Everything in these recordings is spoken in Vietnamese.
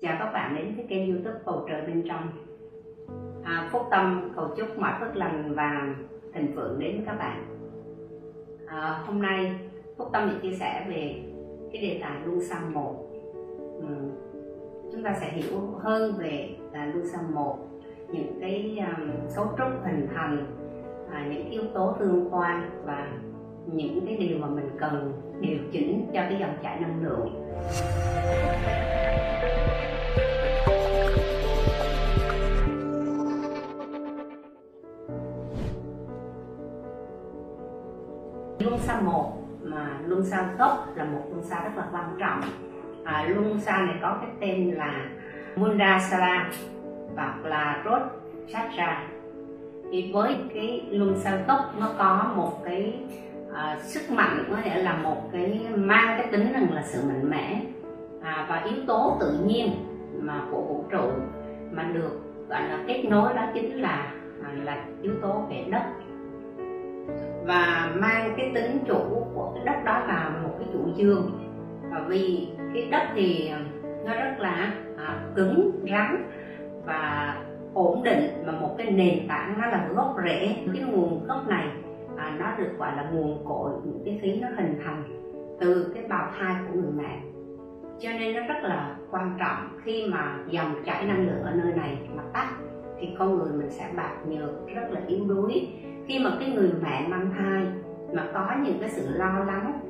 Chào các bạn đến với kênh youtube Bầu Trời Bên Trong à, Phúc Tâm cầu chúc mọi phước lành và thịnh vượng đến với các bạn à, Hôm nay Phúc Tâm sẽ chia sẻ về cái đề tài luân xăm một ừ. Chúng ta sẽ hiểu hơn về là luân xăm một những cái um, cấu trúc hình thành à, những yếu tố tương quan và những cái điều mà mình cần điều chỉnh cho cái dòng chảy năng lượng. Luân xa một mà luân xa gốc là một luân xa rất là quan trọng. À, luân xa này có cái tên là Mundasara hoặc là Rốt Sát Ra thì với cái luân xa gốc nó có một cái à, sức mạnh có thể là một cái mang cái tính rằng là sự mạnh mẽ à, và yếu tố tự nhiên mà của vũ trụ mà được gọi là kết nối đó chính là à, là yếu tố về đất. Và mang cái tính chủ của cái đất đó là một cái chủ dương. Và vì cái đất thì nó rất là à, cứng rắn và ổn định và một cái nền tảng nó là gốc rễ cái nguồn gốc này à, nó được gọi là nguồn cội những cái khí nó hình thành từ cái bào thai của người mẹ. Cho nên nó rất là quan trọng khi mà dòng chảy năng lượng ở nơi này mà tắt thì con người mình sẽ bạc nhược rất là yếu đuối. Khi mà cái người mẹ mang thai mà có những cái sự lo lắng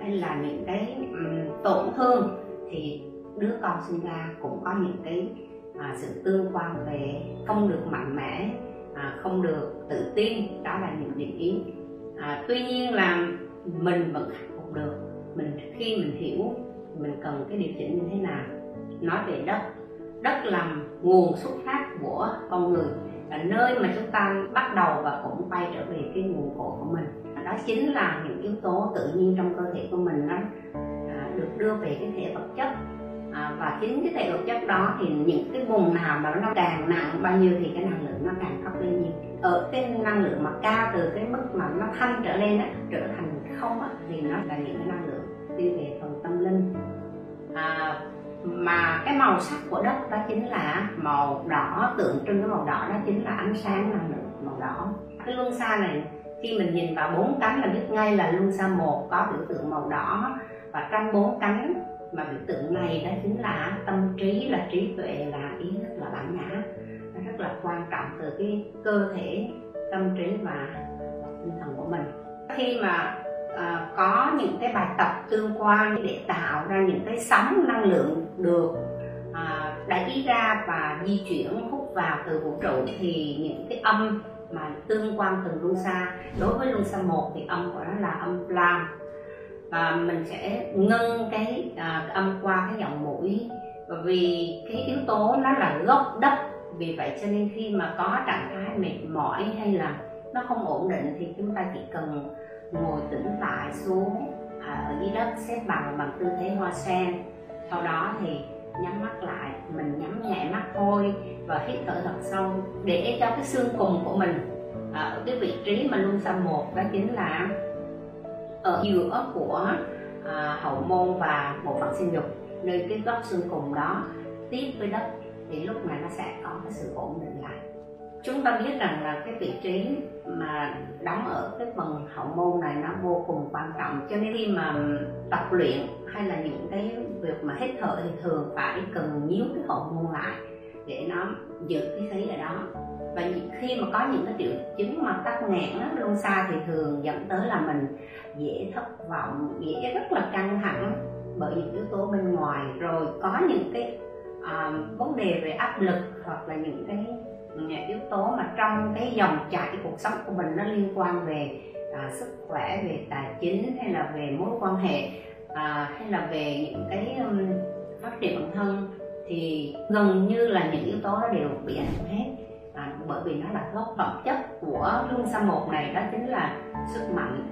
hay là những cái um, tổn thương thì đứa con sinh ra cũng có những cái à, sự tương quan về không được mạnh mẽ à, không được tự tin đó là những điểm yếu à, tuy nhiên là mình vẫn khắc phục được. Mình khi mình hiểu mình cần cái điều chỉnh như thế nào nói về đất. Đất là nguồn xuất phát của con người. Là nơi mà chúng ta bắt đầu và cũng quay trở về cái nguồn cội của mình. Đó chính là những yếu tố tự nhiên trong cơ thể của mình nó à, được đưa về cái thể vật chất à, và chính cái thể vật chất đó thì những cái vùng nào mà nó càng nặng bao nhiêu thì cái năng lượng nó càng thấp lên nhiều ở cái năng lượng mà cao từ cái mức mà nó thanh trở lên á trở thành không á thì nó là những cái năng lượng đi về phần tâm linh. À, mà cái màu sắc của đất đó chính là màu đỏ tượng trưng cái màu đỏ đó chính là ánh sáng năng lượng màu đỏ. Cái luân xa này khi mình nhìn vào bốn cánh là biết ngay là luân xa một có biểu tượng màu đỏ và trong bốn cánh mà biểu tượng này đó chính là tâm trí là trí tuệ là ý thức là bản ngã. Nó rất là quan trọng từ cái cơ thể tâm trí và tinh thần của mình. Khi mà à, có những cái bài tập tương quan để tạo ra những cái sóng năng lượng được à, đẩy ra và di chuyển hút vào từ vũ trụ thì những cái âm mà tương quan từng luân xa đối với luân xa một thì âm của nó là âm lam và mình sẽ ngưng cái à, âm qua cái giọng mũi. Và vì cái yếu tố nó là gốc đất vì vậy cho nên khi mà có trạng thái mệt mỏi hay là nó không ổn định thì chúng ta chỉ cần ngồi tĩnh lại xuống à, ở dưới đất xếp bằng bằng tư thế hoa sen. Sau đó thì nhắm mắt lại mình nhắm nhẹ mắt thôi và hít thở thật sâu để cho cái xương cùng của mình à, ở cái vị trí mà luôn xa một đó chính là ở giữa của à, hậu môn và bộ phận sinh dục. Nơi cái góc xương cùng đó tiếp với đất thì lúc này nó sẽ có cái sự ổn định lại. Chúng ta biết rằng là cái vị trí mà đóng ở cái phần hậu môn này nó vô cùng quan trọng. Cho nên khi mà tập luyện hay là những cái việc mà hít thở thì thường phải cần nhíu cái hậu môn lại để nó giữ cái khí ở đó và khi mà có những cái triệu chứng mà tắc nghẽn á, luôn xa thì thường dẫn tới là mình dễ thất vọng dễ rất là căng thẳng bởi những yếu tố bên ngoài. Rồi có những cái uh, vấn đề về áp lực hoặc là những cái yếu tố mà trong cái dòng chảy cuộc sống của mình nó liên quan về à, sức khỏe về tài chính hay là về mối quan hệ à, hay là về những cái um, phát triển bản thân thì gần như là những yếu tố đó đều bị ảnh hưởng hết à, bởi vì nó là gốc phẩm chất của luân sa một này đó chính là sức mạnh.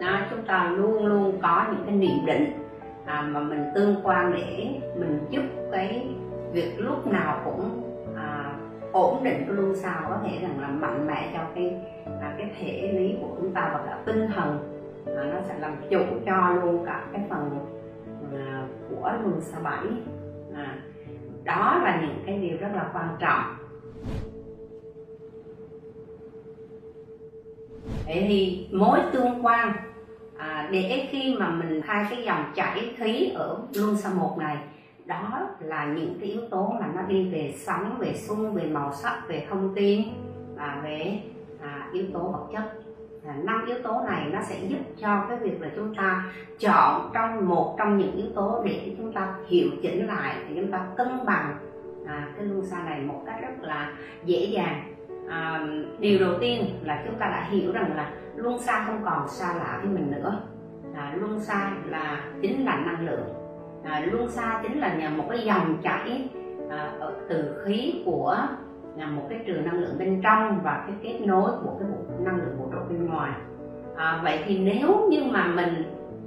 Đó, chúng ta luôn luôn có những cái niệm định à, mà mình tương quan để mình giúp cái việc lúc nào cũng à, ổn định cái luân sao có thể rằng là mạnh mẽ cho cái à, cái thể lý của chúng ta và cả tinh thần. À, nó sẽ làm chủ cho luôn cả cái phần à, của luân sao bảy. À, đó là những cái điều rất là quan trọng. Vậy thì mối tương quan à, để khi mà mình hai cái dòng chảy khí ở luân xa một này đó là những cái yếu tố mà nó đi về sóng về xung về màu sắc về thông tin và về à, yếu tố vật chất. À, năm yếu tố này nó sẽ giúp cho cái việc là chúng ta chọn trong một trong những yếu tố để chúng ta hiệu chỉnh lại để chúng ta cân bằng à, cái luân xa này một cách rất là dễ dàng à, điều đầu tiên là chúng ta đã hiểu rằng là luân xa không còn xa lạ với mình nữa. À, luân xa là chính là năng lượng. À, luân xa chính là nhờ một cái dòng chảy à, ở từ khí của là một cái trường năng lượng bên trong và cái kết nối của cái bộ năng lượng vũ trụ bên ngoài. À, vậy thì nếu như mà mình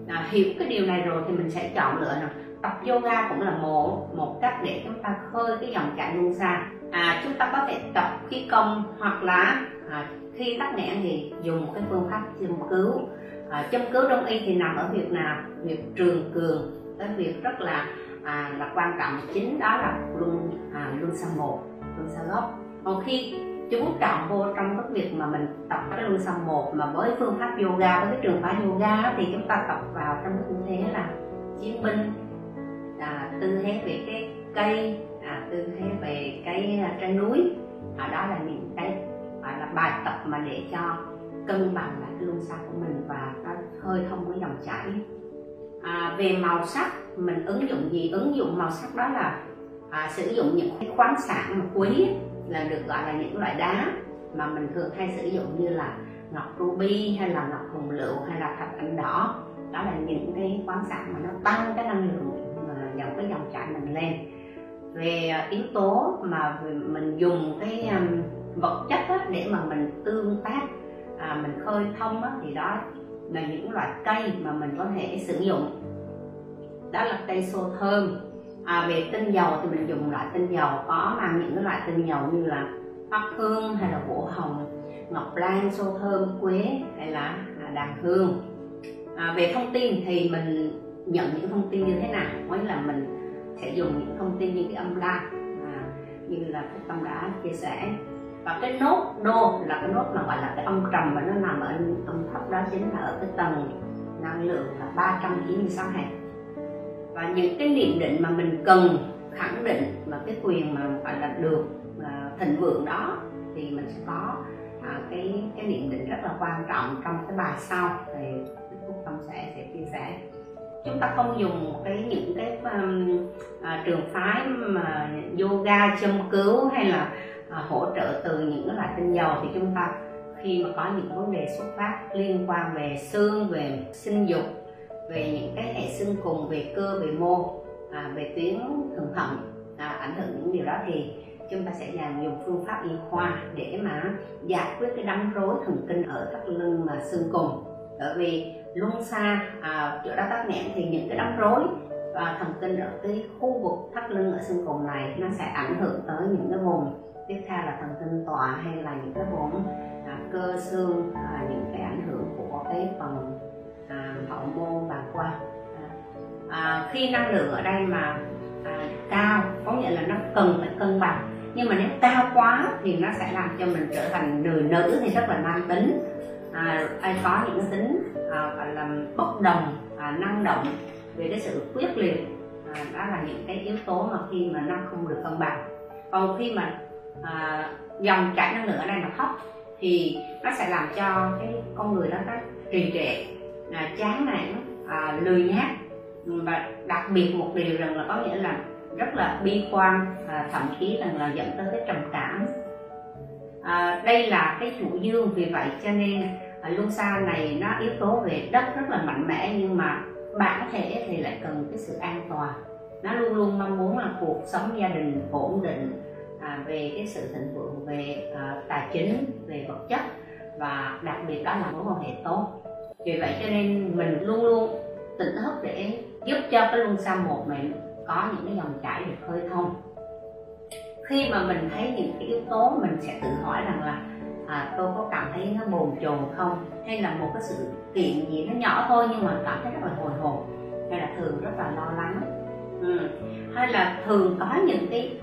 à, hiểu cái điều này rồi thì mình sẽ chọn lựa nào tập yoga cũng là một một cách để chúng ta khơi cái dòng chảy luân xa. À, chúng ta có thể tập khí công hoặc là à, khi tắc nghẽn thì dùng một cái phương pháp châm cứu. À, châm cứu đông y thì nằm ở việc nào? Việc trường cường. Cái việc rất là à, là quan trọng chính đó là luân à, luân xa một luân xa gốc. Còn khi chú trọng vô trong cái việc mà mình tập cái luân xa một mà với phương pháp yoga với cái trường phái yoga thì chúng ta tập vào trong cái tư thế là chiến binh à, tư thế về cái cây à, tư thế về cái à, trên núi. À, đó là những cái gọi là bài tập mà để cho cân bằng lại cái luân xa của mình và nó hơi thông với dòng chảy. À, về màu sắc mình ứng dụng gì? Ứng dụng màu sắc đó là à, sử dụng những cái khoáng sản mà quý là được gọi là những loại đá mà mình thường hay sử dụng như là ngọc ruby hay là ngọc hồng lựu hay là thạch anh đỏ. Đó là những cái khoáng sản mà nó tăng cái năng lượng dòng cái dòng chảy mình lên. Về à, yếu tố mà mình dùng cái um, vật chất á, để mà mình tương tác à, mình khơi thông á, thì đó là những loại cây mà mình có thể sử dụng. Đó là cây xô thơm. À, về tinh dầu thì mình dùng loại tinh dầu có mang những cái loại tinh dầu như là hoa hương hay là gỗ hồng ngọc lan xô thơm quế hay là à, đàn hương. À, về thông tin thì mình nhận những thông tin như thế nào. Mới là mình sẽ dùng những thông tin như cái âm la à, như là cái tâm đã chia sẻ. Và cái nốt đô là cái nốt mà gọi là cái âm trầm và nó nằm ở âm thấp đó chính là ở cái tầng năng lượng là 396 hạt và những cái niệm định mà mình cần khẳng định mà cái quyền mà gọi là được à, thịnh vượng đó thì mình sẽ có à, cái cái niệm định rất là quan trọng trong cái bài sau thì chúng ta không dùng cái những cái um, à, trường phái mà yoga châm cứu hay là à, hỗ trợ từ những cái loại tinh dầu thì chúng ta khi mà có những vấn đề xuất phát liên quan về xương về sinh dục về những cái hệ xương cùng về cơ về mô à, về tuyến thượng thận à, ảnh hưởng những điều đó thì chúng ta sẽ dành dùng phương pháp y khoa để mà giải quyết cái đắng rối thần kinh ở thắt lưng mà xương cùng. Bởi vì luân xa à, chỗ đó tắc nghẽn thì những cái đóng rối và thần kinh ở cái khu vực thắt lưng ở xương cùng này nó sẽ ảnh hưởng tới những cái vùng tiếp theo là thần kinh tọa hay là những cái vùng à, cơ xương à, những cái ảnh hưởng của cái phần à, hậu môn và qua. À, à, khi năng lượng ở đây mà à, cao có nghĩa là nó cần phải cân bằng. Nhưng mà nếu cao quá thì nó sẽ làm cho mình trở thành người nữ thì rất là nam tính à, ai có những cái tính à, gọi là bất đồng à, năng động về cái sự quyết liệt. À, đó là những cái yếu tố mà khi mà nó không được cân bằng. Còn khi mà à, dòng chảy năng lượng ở đây mà thấp thì nó sẽ làm cho cái con người đó nó trì trệ à, chán nản à, lười nhác. Và đặc biệt một điều rằng là có nghĩa là rất là bi quan à, thậm chí rằng là dẫn tới cái trầm cảm. À, đây là cái chủ dương vì vậy cho nên luân xa này nó yếu tố về đất rất là mạnh mẽ nhưng mà bản thể thì lại cần cái sự an toàn. Nó luôn luôn mong muốn là cuộc sống gia đình ổn định à, về cái sự thịnh vượng về à, tài chính về vật chất và đặc biệt đó là mối quan hệ tốt. Vì vậy cho nên mình luôn luôn tỉnh thức để giúp cho cái luân xa một mình có những cái dòng chảy được khơi thông. Khi mà mình thấy những cái yếu tố mình sẽ tự hỏi rằng là à, tôi có cảm thấy nó bồn chồn không hay là một cái sự kiện gì nó nhỏ thôi nhưng mà cảm thấy rất là hồi hộp hay là thường rất là lo lắng ừ. hay là thường có những cái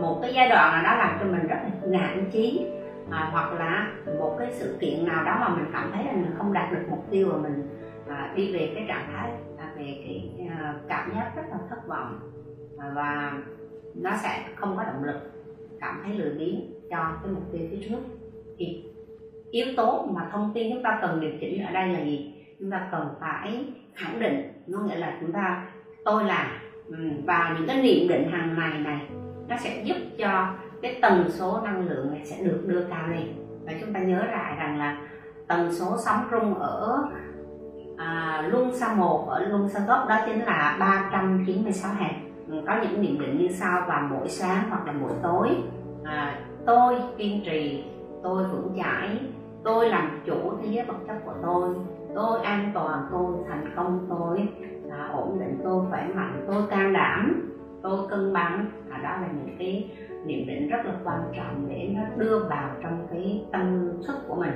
một cái giai đoạn nào đó làm cho mình rất là nản chí à, hoặc là một cái sự kiện nào đó mà mình cảm thấy là mình không đạt được mục tiêu và mình à, đi về cái trạng thái à, về cái à, cảm giác rất là thất vọng à, và nó sẽ không có động lực cảm thấy lười biếng cho cái mục tiêu phía trước thì yếu tố mà thông tin chúng ta cần điều chỉnh ở đây là gì? Chúng ta cần phải khẳng định nó nghĩa là chúng ta tôi là và những cái niệm định hàng ngày này nó sẽ giúp cho cái tần số năng lượng này sẽ được đưa cao lên. Và chúng ta nhớ lại rằng là tần số sóng rung ở à, luân xa một ở luân xa gốc đó chính là 396 hạt có những niệm định như sau vào mỗi sáng hoặc là mỗi tối. À, tôi kiên trì tôi vững chãi tôi làm chủ thế giới vật chất của tôi. Tôi an toàn tôi thành công tôi à, ổn định tôi khỏe mạnh tôi can đảm tôi cân bằng. À, đó là những cái niệm định rất là quan trọng để nó đưa vào trong cái tâm thức của mình.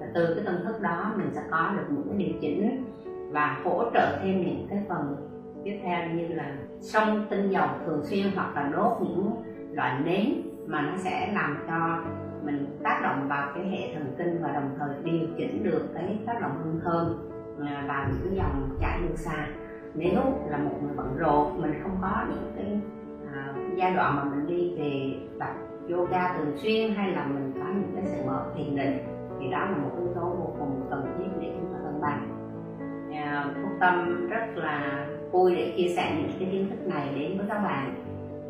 Và từ cái tâm thức đó mình sẽ có được những cái điều chỉnh và hỗ trợ thêm những cái phần tiếp theo như là xông tinh dầu thường xuyên hoặc là đốt những loại nến mà nó sẽ làm cho mình tác động vào cái hệ thần kinh và đồng thời điều chỉnh được cái tác động hương thơm à, và những dòng chảy lưu xa. Nếu là một người bận rộn mình không có những cái à, giai đoạn mà mình đi về tập yoga thường xuyên hay là mình có những cái sự mở thiền định thì đó là một yếu tố vô cùng cần thiết để chúng ta cân bằng. À, phúc tâm rất là vui để chia sẻ những cái kiến thức này đến với các bạn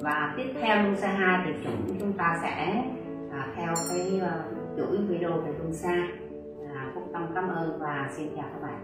và tiếp theo Lusa 2 thì chúng chúng ta sẽ à, theo cái uh, chuỗi video về Lusa à, Phúc Tâm cảm ơn và xin chào các bạn.